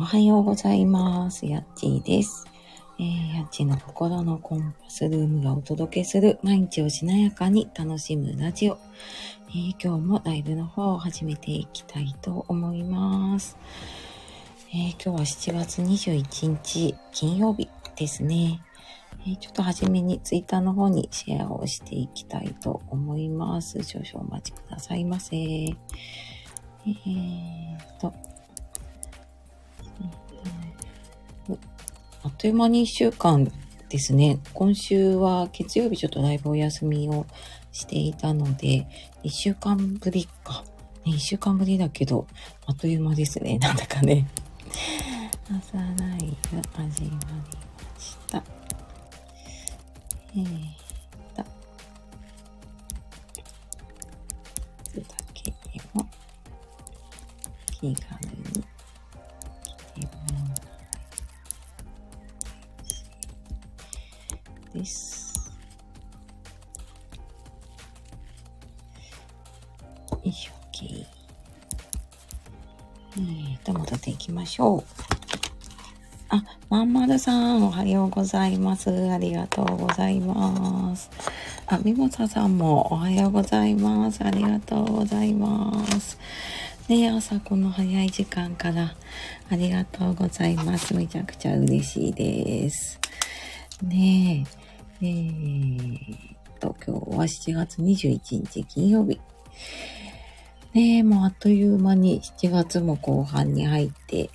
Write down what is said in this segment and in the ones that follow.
おはようございます。やっちーです。えー、やっちーの心のコンパスルームがお届けする毎日をしなやかに楽しむラジオ。えー今日もライブの方を始めていきたいと思います。えー今日は7月21日金曜日ですね。えちょっと初めにツイッターの方にシェアをしていきたいと思います。少々お待ちくださいませ。えーと、あっという間に1週間ですね。今週は月曜日ちょっとライブお休みをしていたので、1週間ぶりか。ね、1週間ぶりだけど、あっという間ですね。なんだかね。朝ライブ始まりました。えーと、だけでも気軽です。よいしょ、OK。えーと、戻っていきましょう。あ、まんまるさん、おはようございます。ありがとうございます。あ、みもささんもおはようございます。ありがとうございます。ね朝この早い時間からありがとうございます。めちゃくちゃ嬉しいです。ねえ、えーっと、今日は7月21日金曜日。ねえ、もうあっという間に7月も後半に入って、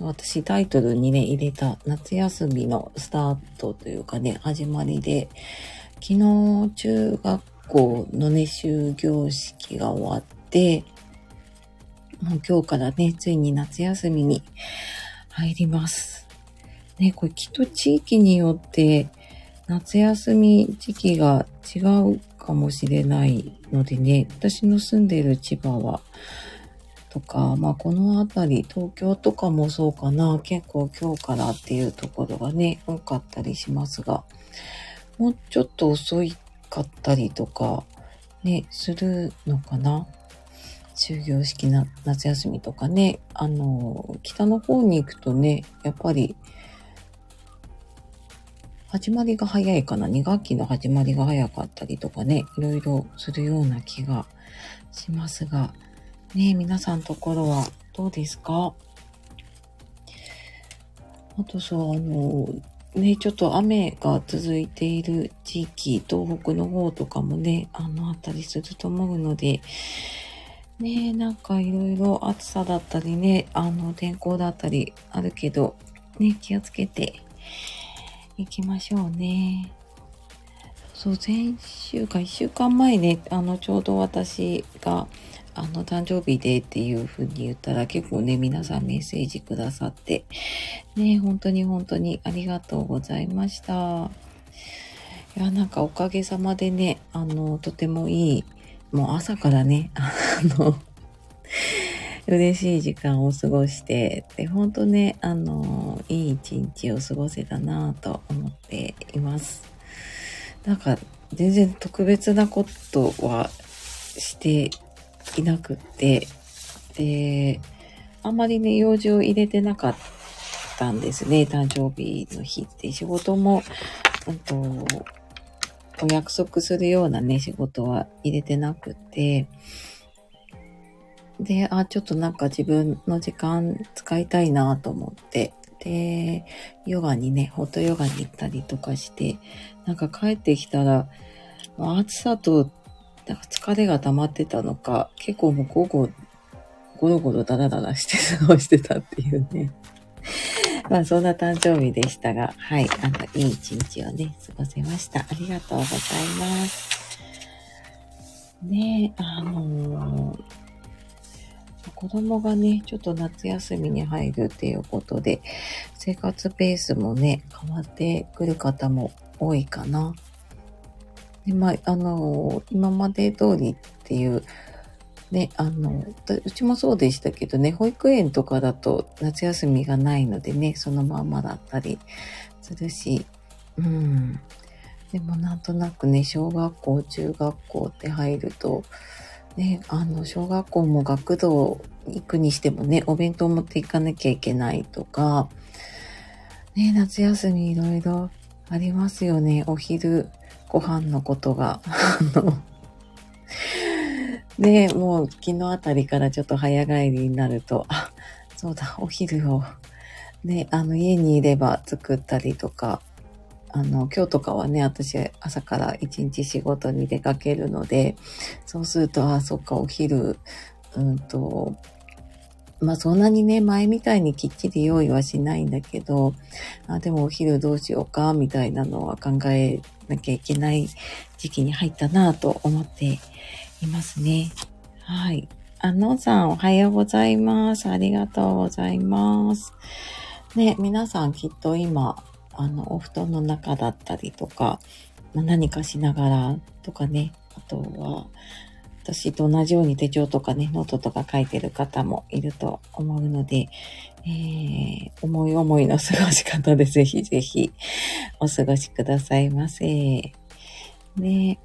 私タイトルにね、入れた夏休みのスタートというかね、始まりで、昨日中学校のね、終業式が終わって、もう今日からね、ついに夏休みに入ります。ね、これきっと地域によって夏休み時期が違うかもしれないのでね、私の住んでいる千葉は、とか、まあこの辺り、東京とかもそうかな、結構今日からっていうところがね、多かったりしますが、もうちょっと遅いかったりとか、ね、するのかな。終業式な夏休みとかね、あの、北の方に行くとね、やっぱり、始まりが早いかな ?2 学期の始まりが早かったりとかね、いろいろするような気がしますが、ね皆さんところはどうですか？あとそう、あの、ね、ちょっと雨が続いている地域、東北の方とかもね、あの、あったりすると思うので、ねなんかいろいろ暑さだったりね、あの、天候だったりあるけど、ね、気をつけていきましょうね。そう、前週か、一週間前ね、あの、ちょうど私が、あの、誕生日でっていう風に言ったら結構ね、皆さんメッセージくださって、ね、本当に本当にありがとうございました。いや、なんかおかげさまでね、あの、とてもいい、もう朝からね、あの、嬉しい時間を過ごして、で、本当ね、あの、いい一日を過ごせたなぁと思っています。なんか、全然特別なことはしていなくて、で、あんまりね、用事を入れてなかったんですね、誕生日の日って。仕事も、うんと、お約束するようなね、仕事は入れてなくて、で、あ、ちょっとなんか自分の時間使いたいなと思って、で、ヨガにね、ホットヨガに行ったりとかして、なんか帰ってきたら、暑さとなんか疲れが溜まってたのか、結構もう午後、ゴロゴロダラダラして 過ごしてたっていうね。まあそんな誕生日でしたが、はい、あの、いい一日をね、過ごせました。ありがとうございます。ね、あのー子供がね、ちょっと夏休みに入るっていうことで、生活ペースもね、変わってくる方も多いかな。で、まあ、あの、今まで通りっていう、ね、あの、うちもそうでしたけどね、保育園とかだと夏休みがないのでね、そのまんまだったりするし、うん。でもなんとなくね、小学校、中学校って入ると、ね、あの、小学校も学童行くにしてもね、お弁当持っていかなきゃいけないとか、ね、夏休みいろいろありますよね。お昼ご飯のことが。あの、で、もう昨日あたりからちょっと早帰りになると、あ、そうだ、お昼を、ね、あの、家にいれば作ったりとか、あの、今日とかはね、私朝から一日仕事に出かけるので、そうすると、あ、そっか、お昼、うんと、まあそんなにね、前みたいにきっちり用意はしないんだけど、あでもお昼どうしようか、みたいなのは考えなきゃいけない時期に入ったなと思っていますね。はい。あのさん、おはようございます。ありがとうございます。ね、皆さんきっと今、あの、お布団の中だったりとか、まあ、何かしながらとかね、あとは、私と同じように手帳とかね、ノートとか書いてる方もいると思うので、えー、思い思いの過ごし方でぜひぜひお過ごしくださいませ。ね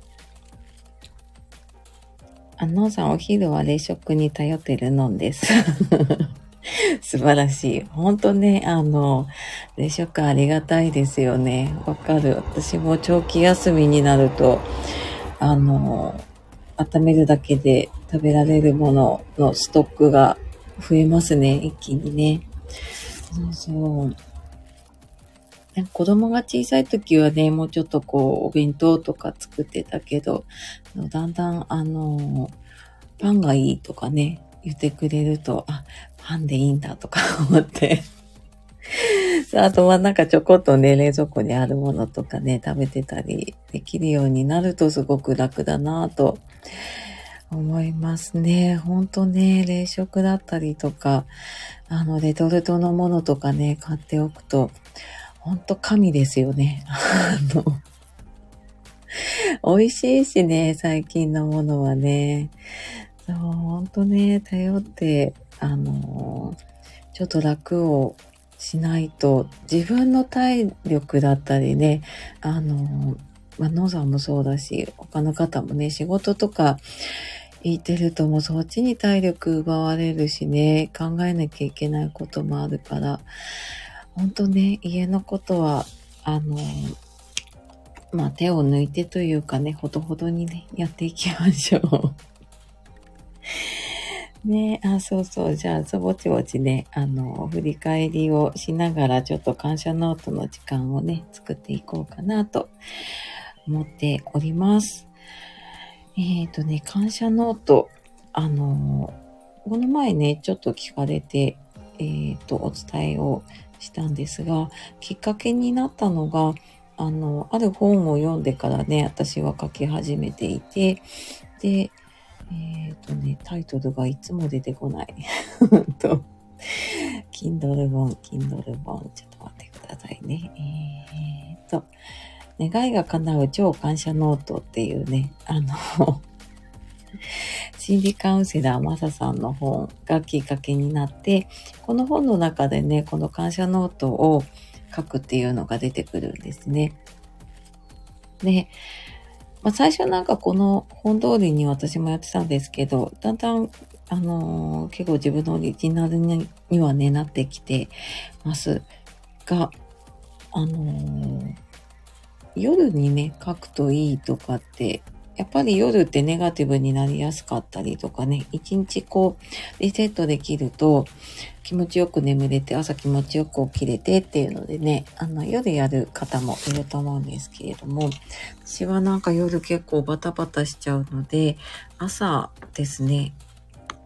あのさん、お昼は冷食に頼ってるのんです。素晴らしい。本当ね、あの、冷食ありがたいですよね。わかる。私も長期休みになると、あの、温めるだけで食べられるもののストックが増えますね、一気にね。そうそう。子供が小さい時はね、もうちょっとこう、お弁当とか作ってたけど、だんだん、あの、パンがいいとかね、言ってくれると、あ、パンでいいんだとか思ってあとはなんかちょこっとね、冷蔵庫にあるものとかね、食べてたりできるようになるとすごく楽だなぁと思いますね。ほんとね、冷食だったりとか、あの、レトルトのものとかね、買っておくと、ほんと神ですよね。あの、美味しいしね、最近のものはね。そう、ほんとね、頼って、あの、ちょっと楽をしないと、自分の体力だったりね、あの、まあ、野さんもそうだし、他の方もね、仕事とか行ってるともうそっちに体力奪われるしね、考えなきゃいけないこともあるから、ほんとね、家のことは、あの、まあ、手を抜いてというかね、ほどほどにね、やっていきましょう。ねあ、そうそう。じゃあ、そぼちぼちね、あの、振り返りをしながら、ちょっと感謝ノートの時間をね、作っていこうかなと思っております。えっ、ー、とね、感謝ノート、あの、この前ね、ちょっと聞かれて、えっ、ー、と、お伝えをしたんですが、きっかけになったのが、あの、ある本を読んでからね、私は書き始めていて、で、えっ、ー、とね、タイトルがいつも出てこない。と、Kindle 本、Kindle 本、ちょっと待ってくださいね。えっ、ー、と、願いが叶う超感謝ノートっていうね、あの心理カウンセラーマサさんの本がきっかけになって、この本の中でね、この感謝ノートを書くっていうのが出てくるんですね。で、まあ、最初なんかこの本通りに私もやってたんですけど、だんだん、あのー、結構自分のオリジナルにはね、なってきてますが、あのー、夜にね、書くといいとかってやっぱり夜ってネガティブになりやすかったりとかね、一日こう、リセットできると気持ちよく眠れて、朝気持ちよく起きれてっていうのでね、あの、夜やる方もいると思うんですけれども、私はなんか夜結構バタバタしちゃうので、朝ですね、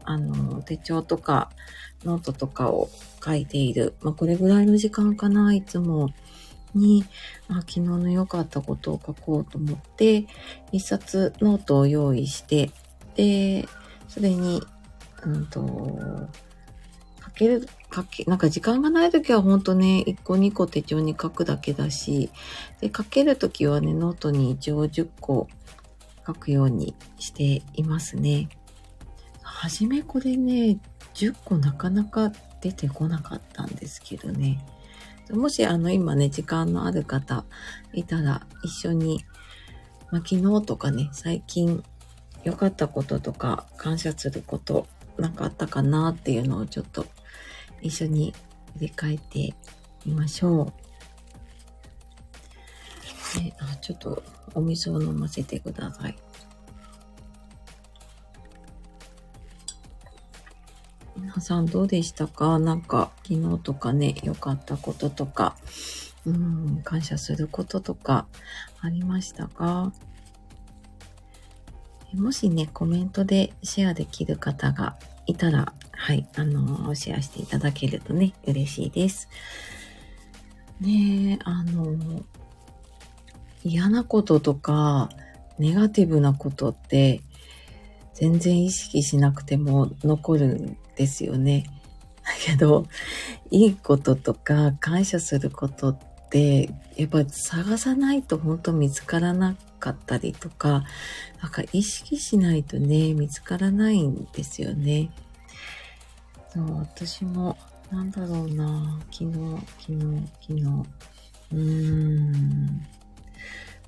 あの、手帳とかノートとかを書いている。まあ、これぐらいの時間かな、いつも。に、あ昨日の良かったことを書こうと思って、一冊ノートを用意して、で、それに、うんと、書ける、書け、なんか時間がない時はほんとね、1個2個手帳に書くだけだし、で、書ける時はね、ノートに一応10個書くようにしていますね。はじめこれね、10個なかなか出てこなかったんですけどね。もしあの今ね、時間のある方いたら一緒に、まあ、昨日とかね、最近良かったこととか感謝することなんかあったかなっていうのをちょっと一緒に振り返ってみましょう。ね、あちょっとお水を飲ませてください。皆さんどうでしたか？なんか昨日とかね、良かったこととか、うん、感謝することとかありましたか？もしね、コメントでシェアできる方がいたら、はい、あの、シェアしていただけるとね、嬉しいです。ねあの、嫌なこととか、ネガティブなことって、全然意識しなくても残るんですよね。だけど、いいこととか感謝することって、やっぱ探さないと本当見つからなかったりとか、なんか意識しないとね、見つからないんですよね。そう、私も、なんだろうな、昨日、昨日、昨日、うーん。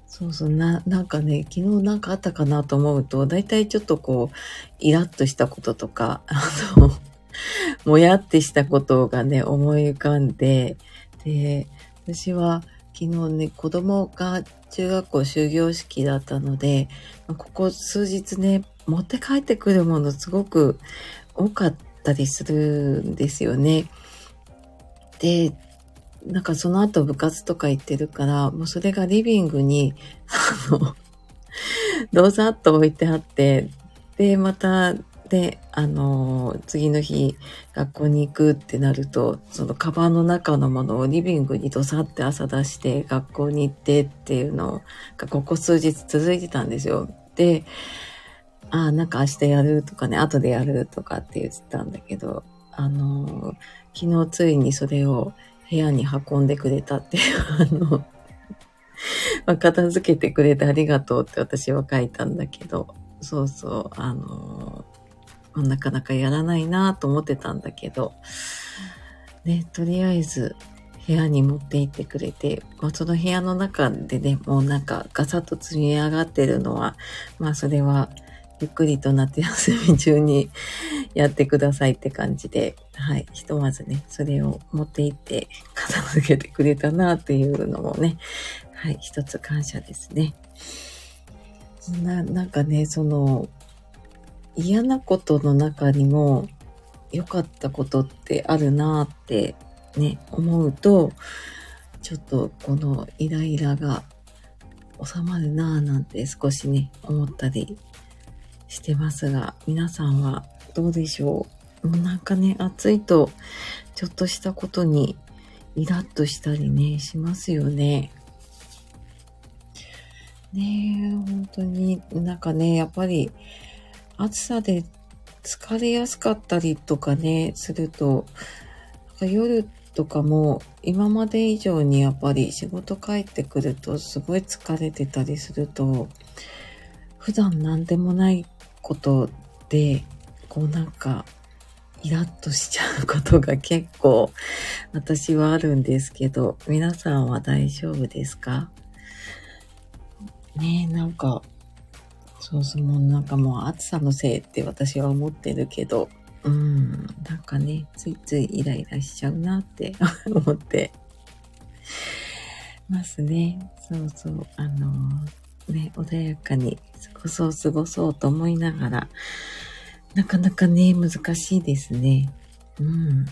そうそう、な、なんかね、昨日なんかあったかなと思うと、だいたいちょっとこう、イラッとしたこととか、あの、もやってしたことがね、思い浮かんで、で、私は昨日ね、子供が中学校終業式だったので、ここ数日ね、持って帰ってくるものすごく多かったりするんですよね。で、なんかその後部活とか行ってるから、もうそれがリビングに、あの、どさっと置いてあって、で、また、で、あの、次の日、学校に行くってなると、そのカバンの中のものをリビングにどさって朝出して、学校に行ってっていうのが、ここ数日続いてたんですよ。で、ああ、なんか明日やるとかね、後でやるとかって言ってたんだけど、あの、昨日ついにそれを部屋に運んでくれたって、あの、ま、片付けてくれてありがとうって私は書いたんだけど、そうそう、あの、なかなかやらないなと思ってたんだけど、ね、とりあえず部屋に持って行ってくれて、まあ、その部屋の中でね、もうなんかガサッと積み上がってるのは、まあそれはゆっくりと夏休み中にやってくださいって感じで、はい。ひとまずね、それを持って行って片付けてくれたなっていうのもね、はい。一つ感謝ですね。な、なんかね、その、嫌なことの中にも良かったことってあるなってね、思うと、ちょっとこのイライラが収まるなぁなんて少しね、思ったりしてますが、皆さんはどうでしょう？もうなんかね、暑いと、ちょっとしたことにイラッとしたりね、しますよね。ねえ、本当になんかね、やっぱり暑さで疲れやすかったりとかね、すると、夜とかも今まで以上にやっぱり仕事帰ってくるとすごい疲れてたりすると、普段何でもないことで、こうなんか、イラッとしちゃうことが結構私はあるんですけど、皆さんは大丈夫ですか？ねえ、なんか、そうそう、もうなんかもう暑さのせいって私は思ってるけど、うん、なんかね、ついついイライラしちゃうなって 思ってますね。そうそう、あのね、穏やかに過ごそう、過ごそうと思いながら、なかなかね、難しいですね。うん。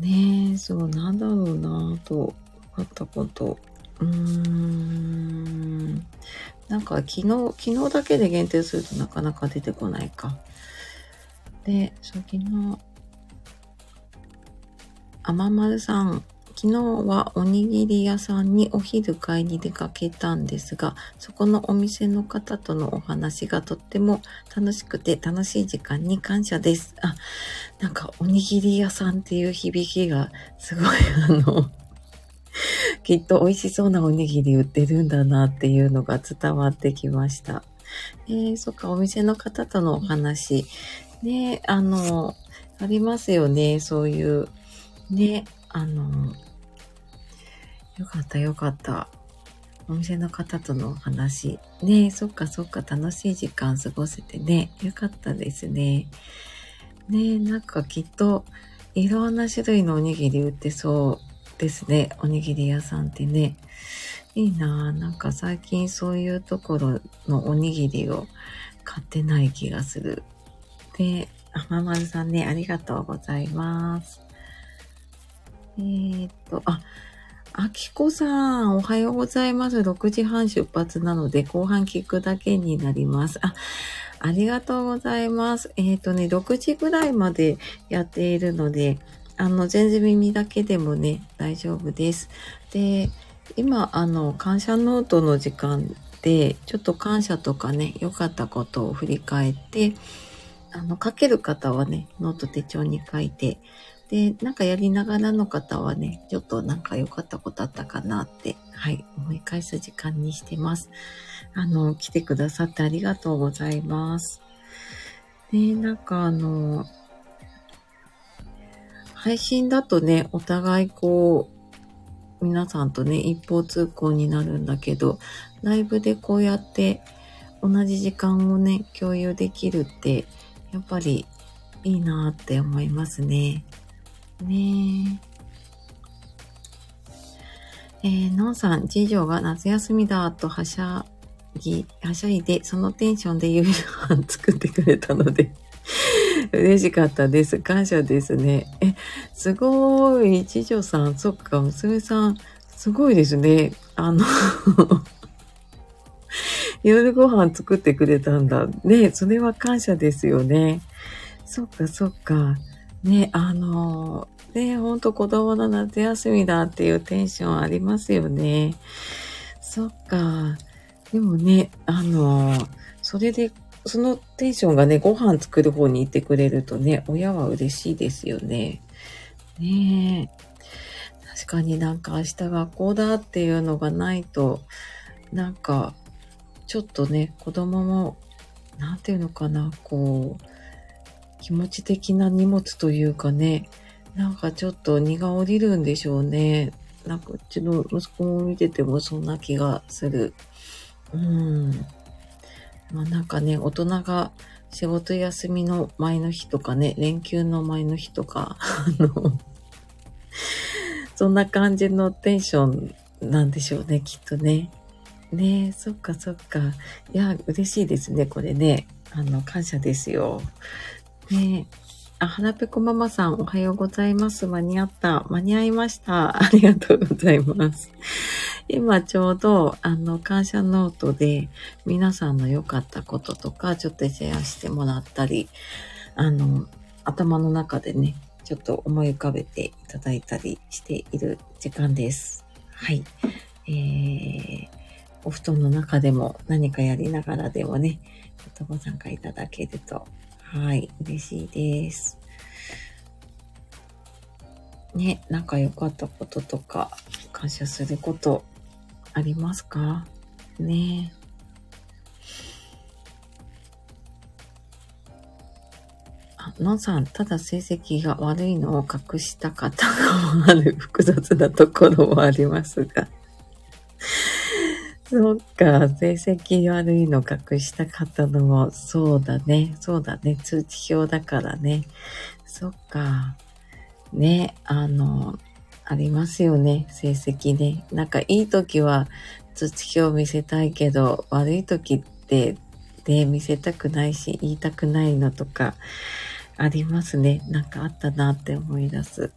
ねえ、そう、なんだろうなと、分かったこと。うーん。なんか昨日、昨日だけで限定するとなかなか出てこないか。で、そう、昨日、あままるさん、昨日はおにぎり屋さんにお昼買いに出かけたんですが、そこのお店の方とのお話がとっても楽しくて楽しい時間に感謝です。あ、なんかおにぎり屋さんっていう響きがすごいあの、きっと美味しそうなおにぎり売ってるんだなっていうのが伝わってきました。えー、そっか、お店の方とのお話。ね、あの、ありますよね、そういう。ね、あの、よかったよかった。お店の方とのお話。ねえ、そっかそっか、楽しい時間過ごせてね。よかったですね。ねえ、なんかきっと、いろんな種類のおにぎり売ってそうですね。おにぎり屋さんってね。いいなぁ。なんか最近そういうところのおにぎりを買ってない気がする。で、あままるさんね、ありがとうございます。えー、っと、あ、あきこさん、おはようございます。6時半出発なので、後半聞くだけになります。あ、ありがとうございます。えっ、とね、6時ぐらいまでやっているので、あの、全然耳だけでもね、大丈夫です。で、今、あの、感謝ノートの時間で、ちょっと感謝とかね、良かったことを振り返って、あの、書ける方はね、ノート手帳に書いて、で、なんかやりながらの方はね、ちょっとなんか良かったことあったかなって、はい、思い返す時間にしてます。あの、来てくださってありがとうございます。ね、なんかあの、配信だとね、お互いこう、皆さんとね、一方通行になるんだけど、ライブでこうやって同じ時間をね、共有できるって、やっぱりいいなって思いますね。ねえ。えー、のんさん、次女が夏休みだとはしゃぎ、はしゃいで、そのテンションで夕飯作ってくれたので 嬉しかったです。感謝ですね。え、すごい。次女さん、そっか、娘さん、すごいですね。あの 夜ご飯作ってくれたんだ。ねそれは感謝ですよね。そっか、そっか。ね、あの、ね、ほんと子供の夏休みだっていうテンションありますよね。そっか。でもね、あの、それで、そのテンションがね、ご飯作る方に行ってくれるとね、親は嬉しいですよね。ねえ。確かになんか明日学校だっていうのがないと、なんか、ちょっとね、子供も、なんていうのかな、こう、気持ち的な荷物というかね、なんかちょっと荷が下りるんでしょうね。なんかうちの息子も見ててもそんな気がする。うん。まあなんかね、大人が仕事休みの前の日とかね、連休の前の日とか、あの、そんな感じのテンションなんでしょうね、きっとね。ねえ、そっかそっか。いや、嬉しいですね、これね。あの、感謝ですよ。ねえ。あ、はらぺこママさん、おはようございます。間に合った。間に合いました。ありがとうございます。今ちょうど、あの、感謝ノートで、皆さんの良かったこととか、ちょっとシェアしてもらったり、あの、頭の中でね、ちょっと思い浮かべていただいたりしている時間です。はい。えー、お布団の中でも何かやりながらでもね、ちょっとご参加いただけるとはい、嬉しいです。ね、仲良かったこととか、感謝することありますか？ね。あ、のさん、ただ成績が悪いのを隠した方がある。複雑なところもありますが。そっか、成績悪いの隠した方のも、そうだね、そうだね、通知表だからね。そっか。ね、あの、ありますよね、成績ね。なんかいい時は通知表見せたいけど、悪い時ってで見せたくないし、言いたくないのとか、ありますね。なんかあったなって思い出す。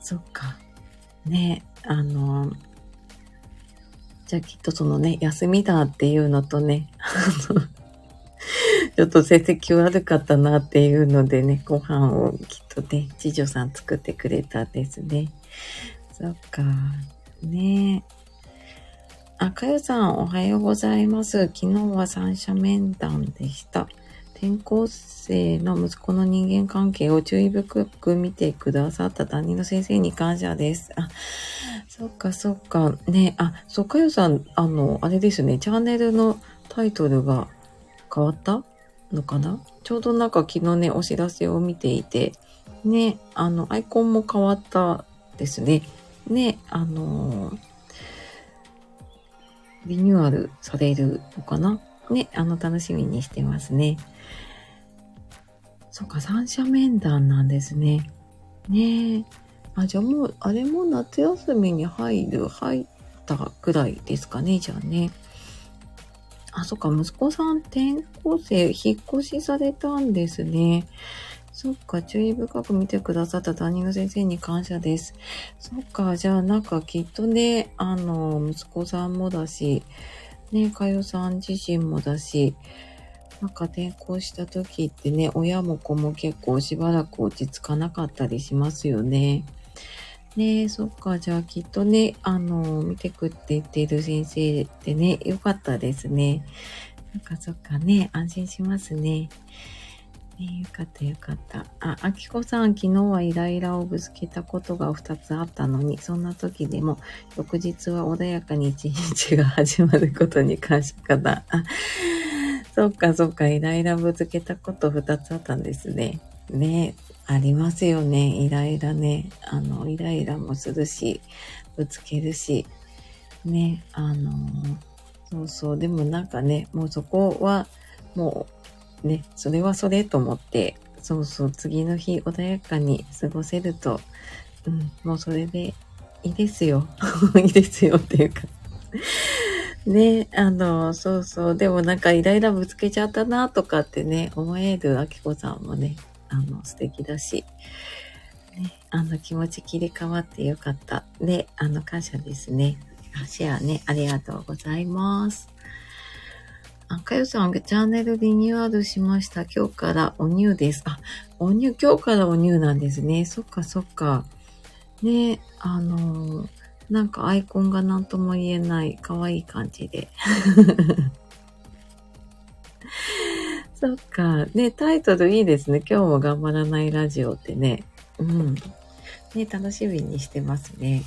そっか。ね、あの、じゃあきっとそのね、休みだっていうのとね、ちょっと成績悪かったなっていうのでね、ご飯をきっとね、次女さん作ってくれたんですね。そっか。ねあ、かよさんおはようございます。昨日は三者面談でした。転校生の息子の人間関係を注意深く見てくださった担任の先生に感謝です。あ、そっかそっか。ね、あ、そっかよさん、あの、あれですね、チャンネルのタイトルが変わった？のかな？ちょうどなんか昨日ね、お知らせを見ていて、ね、あの、アイコンも変わったですね。ね、あのリニューアルされるのかな？ね、あの、楽しみにしてますね。そっか、三者面談なんですね。ねえ。あ、じゃあもう、あれも夏休みに入る、入ったくらいですかね、じゃあね。あ、そっか、息子さん転校生、引っ越しされたんですね。そっか、注意深く見てくださった担任の先生に感謝です。そっか、じゃあなんかきっとね、あの、息子さんもだし、ね、かよさん自身もだし、なんか転校した時ってね、親も子も結構しばらく落ち着かなかったりしますよね。ねえ、そっか。じゃあきっとね、あの、見てくって言ってる先生ってね、よかったですね。なんかそっかね、安心しますね。ねよかったよかった。あ、あきこさん、昨日はイライラをぶつけたことが2つあったのに、そんな時でも、翌日は穏やかに一日が始まることに感謝かな。あ、そっかそっか、イライラぶつけたこと2つあったんですね。ねありますよね。イライラね。あの、イライラもするし、ぶつけるし。ね、あのそうそう。でもなんかね、もうそこは、もう、ね、それはそれと思って、そうそう、次の日穏やかに過ごせると、うん、もうそれでいいですよ。いいですよっていうかね、あの、そうそう。でもなんかイライラぶつけちゃったなとかってね、思えるあきこさんもね、あの、素敵だし、ね、あの、気持ち切り替わってよかった。で、あの、感謝ですね。シェアね、ありがとうございます。あ、かよさん、チャンネルリニューアルしました。今日からおニューです。あ、おニュー、今日からおニューなんですね。そっかそっか。ね、あのなんかアイコンが何とも言えない可愛い感じで。そっか。ね、タイトルいいですね。今日も頑張らないラジオってね。うん。ね、楽しみにしてますね。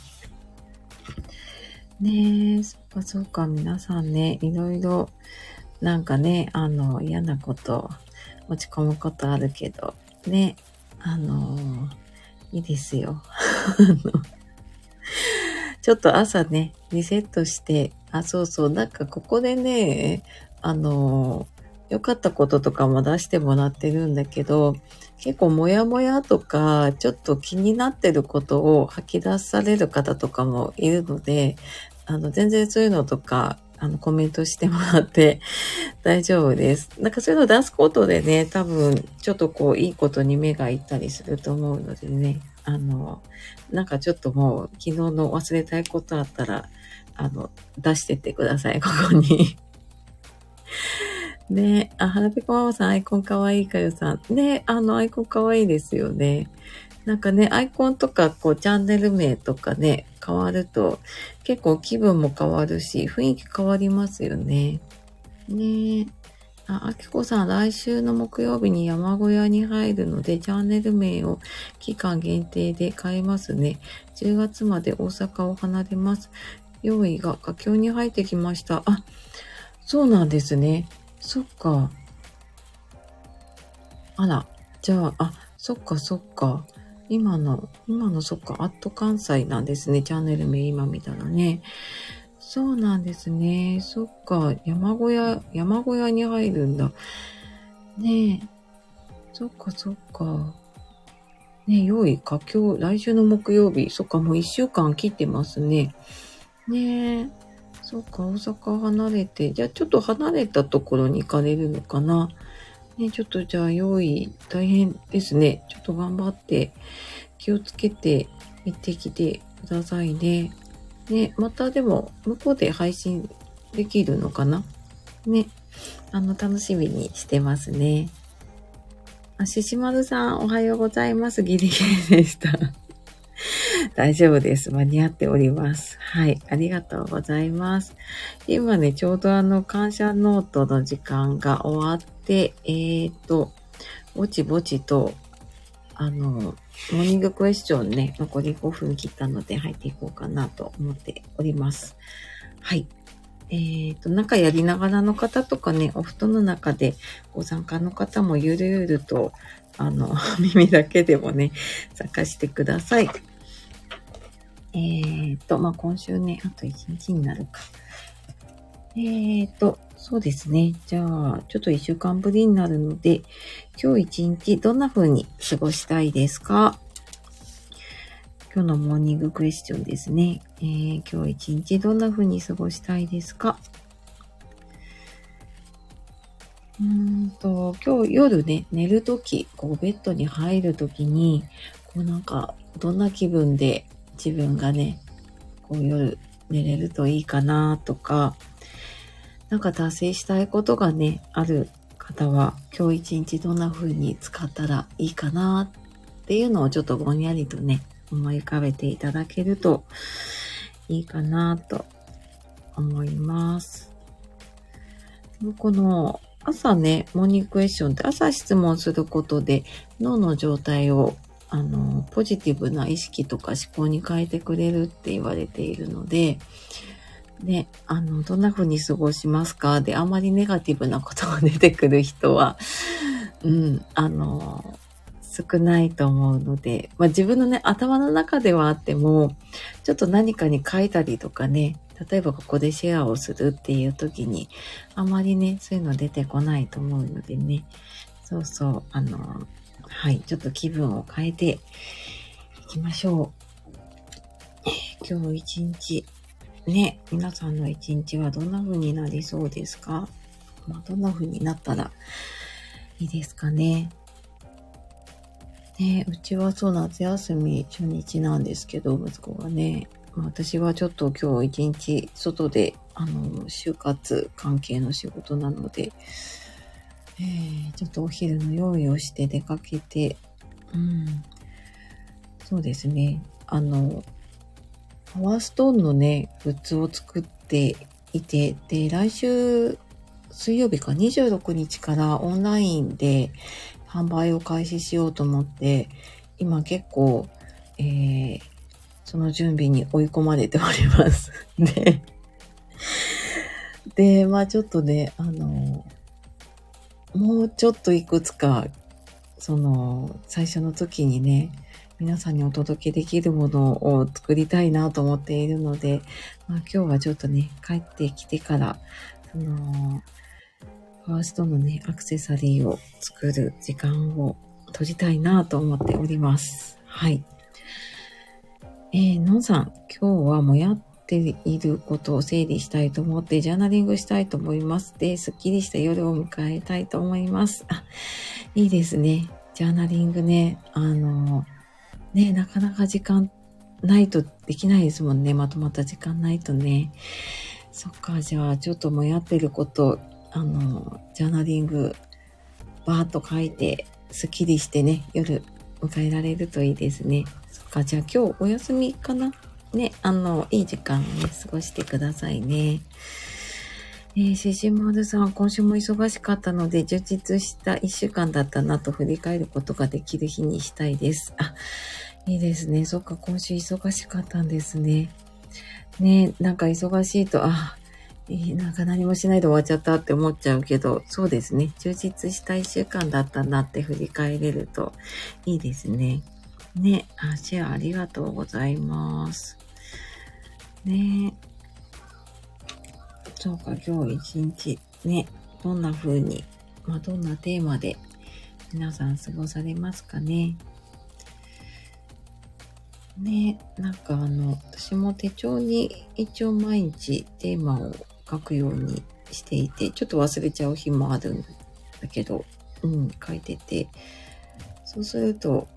ねえ、そっかそっか。皆さんね、いろいろ、なんかね、あの、嫌なこと、落ち込むことあるけど、ね、あの、いいですよ。ちょっと朝ね、リセットして、あ、そうそう、なんかここでね、あの、良かったこととかも出してもらってるんだけど、結構モヤモヤとか、ちょっと気になってることを吐き出される方とかもいるので、あの、全然そういうのとか、あの、コメントしてもらって 大丈夫です。なんかそういうの出すことでね、多分、ちょっとこう、いいことに目がいったりすると思うのでね、あの、なんかちょっともう、昨日の忘れたいことあったら、あの、出してってください、ここにねあ、はらぺこママさん、アイコンかわいいかよさん。ねあの、アイコンかわいいですよね。なんかね、アイコンとか、こう、チャンネル名とかね、変わると、結構気分も変わるし、雰囲気変わりますよね。ねあ、あきこさん、来週の木曜日に山小屋に入るので、チャンネル名を期間限定で変えますね。10月まで大阪を離れます。用意が佳境に入ってきました。あ、そうなんですね。そっか。あら、じゃあ、あ、そっかそっか。今の、今のそっか、アット関西なんですね。チャンネル名今見たらね。そうなんですね。そっか、山小屋、山小屋に入るんだ。ねえ。そっかそっか。ねえ、用意、佳境、来週の木曜日。そっか、もう一週間切ってますね。ねえ。そっか、大阪離れて、じゃあちょっと離れたところに行かれるのかな。ね、ちょっとじゃあ用意大変ですね。ちょっと頑張って気をつけて行ってきてくださいね。ね、またでも向こうで配信できるのかなね。あの、楽しみにしてますね。あ、ししまるさん、おはようございます。ギリギリでした。大丈夫です。間に合っております。はい。ありがとうございます。今ね、ちょうどあの、感謝ノートの時間が終わって、えーと、ぼちぼちと、あの、モーニングクエスチョンね、残り5分切ったので入っていこうかなと思っております。はい。えーと、なんかやりながらの方とかね、お布団の中でご参加の方もゆるゆると、あの、耳だけでもね、参加してください。えーと、まあ、今週ね、あと1日になるか。えーと、そうですね。じゃあ、ちょっと一週間ぶりになるので、今日一日どんな風に過ごしたいですか？今日のモーニングクエスチョンですね。えー、今日一日どんな風に過ごしたいですか？うんと、今日夜ね、寝るとき、こうベッドに入るときに、こうなんか、どんな気分で自分がね、こう夜寝れるといいかなとか、なんか達成したいことがね、ある方は、今日一日どんな風に使ったらいいかなっていうのをちょっとぼんやりとね、思い浮かべていただけるといいかなと思います。この朝ね、モーニングクエスチョンって朝質問することで脳の状態をあの、ポジティブな意識とか思考に変えてくれるって言われているので、ね、あの、どんな風に過ごしますか？で、あまりネガティブなことが出てくる人は、うん、あの、少ないと思うので、まあ自分のね、頭の中ではあっても、ちょっと何かに書いたりとかね、例えばここでシェアをするっていう時に、あまりね、そういうの出てこないと思うのでね、そうそう、あの、はい、ちょっと気分を変えていきましょう。今日一日、ね、皆さんの一日はどんな風になりそうですか？まあ、どんな風になったらいいですかね？ね、うちはそう夏休み初日なんですけど、息子がね、私はちょっと今日一日外で、あの、就活関係の仕事なので、えー、ちょっとお昼の用意をして出かけて、うん、そうですね、あの、パワーストーンのね、グッズを作っていて、で、来週水曜日か26日からオンラインで販売を開始しようと思って、今結構、えー、その準備に追い込まれております。で、で、まあちょっとね、あの、もうちょっといくつか、その、最初の時にね、皆さんにお届けできるものを作りたいなと思っているので、まあ、今日はちょっとね、帰ってきてから、その、ファーストのね、アクセサリーを作る時間を取りたいなと思っております。はい。えー、のんさん、今日はもやっていることを整理したいと思って、ジャーナリングしたいと思います。で、すっきりした夜を迎えたいと思います。あ、いいですね。ジャーナリングね、あの、ね、なかなか時間ないとできないですもんね。まとまった時間ないとね。そっか、じゃあ、ちょっともやってること、あの、ジャーナリング、バーっと書いて、すっきりしてね、夜迎えられるといいですね。か。じゃあ今日お休みかな？ね、あの、いい時間ね、過ごしてくださいね。えー、シシマルさん、今週も忙しかったので、充実した一週間だったなと振り返ることができる日にしたいです。あ、いいですね。そっか、今週忙しかったんですね。ね、なんか忙しいと、あ、なんか何もしないで終わっちゃったって思っちゃうけど、そうですね。充実した一週間だったなって振り返れるといいですね。ね、あ、シェアありがとうございます。ねそうか、今日一日、ね、どんな風に、まあ、どんなテーマで皆さん過ごされますかね。ね、なんかあの、私も手帳に一応毎日テーマを書くようにしていて、ちょっと忘れちゃう日もあるんだけど、うん、書いてて、そうすると、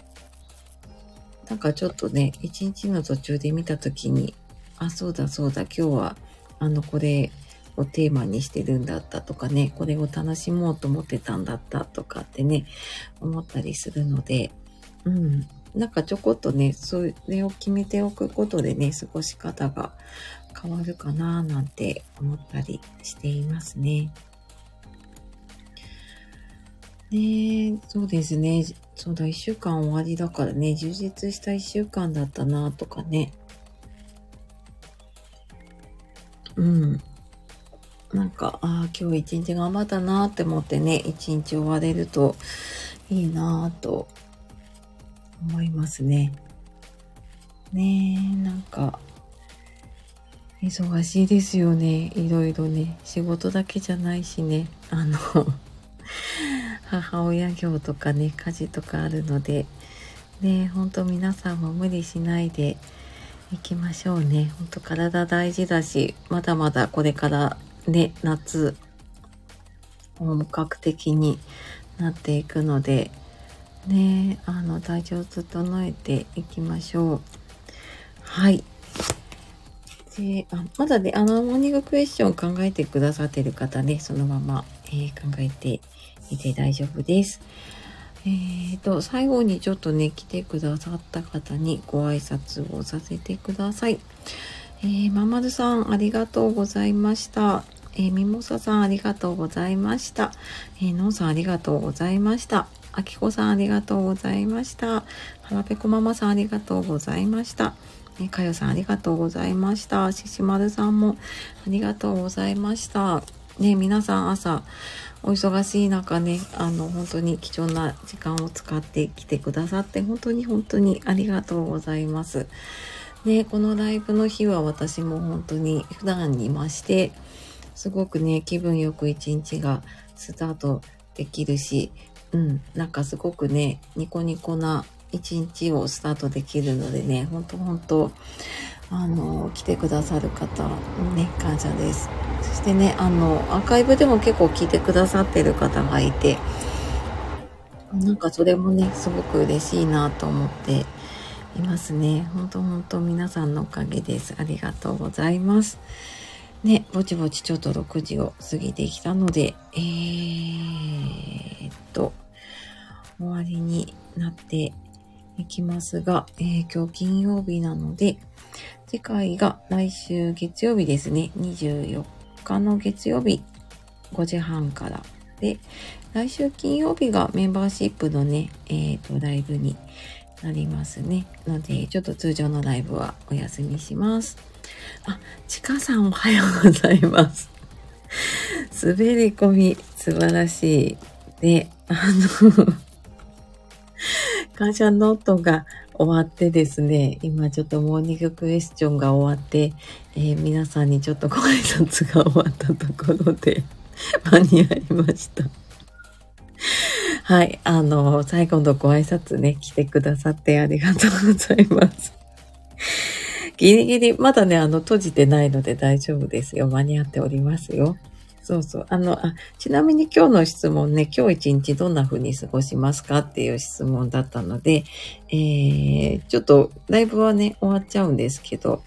なんかちょっとね、一日の途中で見たときに、あ、そうだそうだ、今日は、あの、これをテーマにしてるんだったとかね、これを楽しもうと思ってたんだったとかってね、思ったりするので、うん。なんかちょこっとね、それを決めておくことでね、過ごし方が変わるかななんて思ったりしていますね。ねそうですね。そうだ、一週間終わりだからね、充実した一週間だったなとかね。うん。なんか、ああ、今日一日頑張ったなって思ってね、一日終われるといいなと思いますね。ねえ、なんか、忙しいですよね。いろいろね。仕事だけじゃないしね。あの母親業とかね、家事とかあるので、ね、ほんと皆さんも無理しないでいきましょうね。ほんと体大事だし、まだまだこれからね、夏、本格的になっていくので、ね、あの、体調整えていきましょう。はい。で、あまだね、あの、モーニングクエスチョン考えてくださってる方ね、そのまま、えー、考えていて大丈夫です。えーと、最後にちょっとね、来てくださった方にご挨拶をさせてください。えー、ままるさん、ありがとうございました。えー、みもささん、ありがとうございました。えー、のんさん、ありがとうございました。あきこさん、ありがとうございました。はらぺこママさん、ありがとうございました。えかよさんありがとうございました。ししまるさんもありがとうございました。ね、皆さん朝お忙しい中ね、あの本当に貴重な時間を使ってきてくださって本当に本当にありがとうございます。ね、このライブの日は私も本当に普段にいまして、すごくね、気分よく一日がスタートできるし、うん、なんかすごくね、ニコニコな一日をスタートできるのでね、ほんとほんと、あの、来てくださる方にね、感謝です。そしてね、あの、アーカイブでも結構聞いてくださってる方がいて、なんかそれもね、すごく嬉しいなと思っていますね。ほんとほんと皆さんのおかげです。ありがとうございます。ね、ぼちぼちちょっと6時を過ぎてきたので、えー、っと、終わりになっていきますが、えー、今日金曜日なので、次回が来週月曜日ですね。24日の月曜日5時半からで、来週金曜日がメンバーシップのね、えっ、ー、と、ライブになりますね。ので、ちょっと通常のライブはお休みします。あ、ちかさんおはようございます。滑り込み素晴らしい。で、あの感謝ノートが終わってですね、今ちょっとモーニングクエスチョンが終わって、えー、皆さんにちょっとご挨拶が終わったところで 間に合いました。はい、あの、最後のご挨拶ね、来てくださってありがとうございます。ギリギリ、まだね、あの、閉じてないので大丈夫ですよ。間に合っておりますよ。そうそう。あの、あ、ちなみに今日の質問ね、今日一日どんな風に過ごしますかっていう質問だったので、えー、ちょっとライブはね、終わっちゃうんですけど、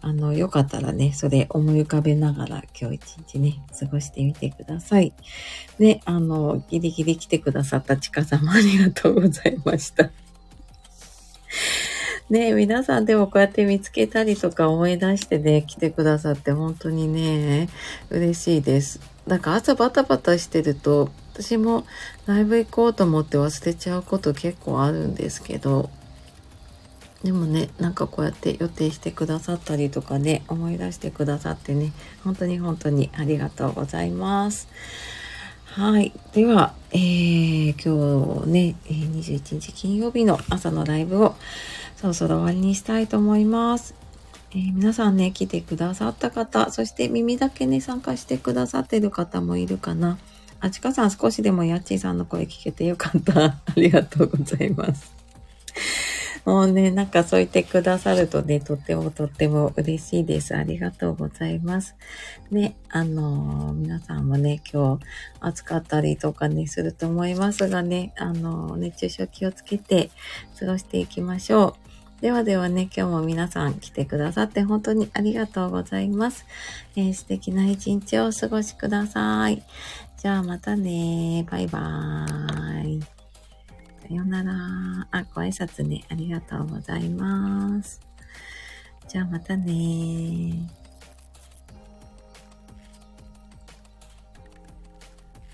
あの、よかったらね、それ思い浮かべながら今日一日ね、過ごしてみてください。で、あの、ギリギリ来てくださったちかさんもありがとうございました。ね皆さんでもこうやって見つけたりとか思い出してね、来てくださって本当にね、嬉しいです。なんか朝バタバタしてると、私もライブ行こうと思って忘れちゃうこと結構あるんですけど、でもね、なんかこうやって予定してくださったりとかね、思い出してくださってね、本当に本当にありがとうございます。はい。では、えー、今日ね、21日金曜日の朝のライブをそろそろ終わりにしたいと思います。えー、皆さんね、来てくださった方、そして耳だけね、参加してくださってる方もいるかな。あちかさん少しでもやっちーさんの声聞けてよかった。ありがとうございます。もうね、なんかそう言ってくださるとね、とってもとっても嬉しいです。ありがとうございます。ね、あのー、皆さんもね、今日暑かったりとかね、すると思いますがね、あのー、熱中症気をつけて過ごしていきましょう。ではではね、今日も皆さん来てくださって本当にありがとうございます。えー、素敵な一日をお過ごしください。じゃあまたね。バイバーイ。さよなら。あ、ご挨拶ね。ありがとうございます。じゃあまたね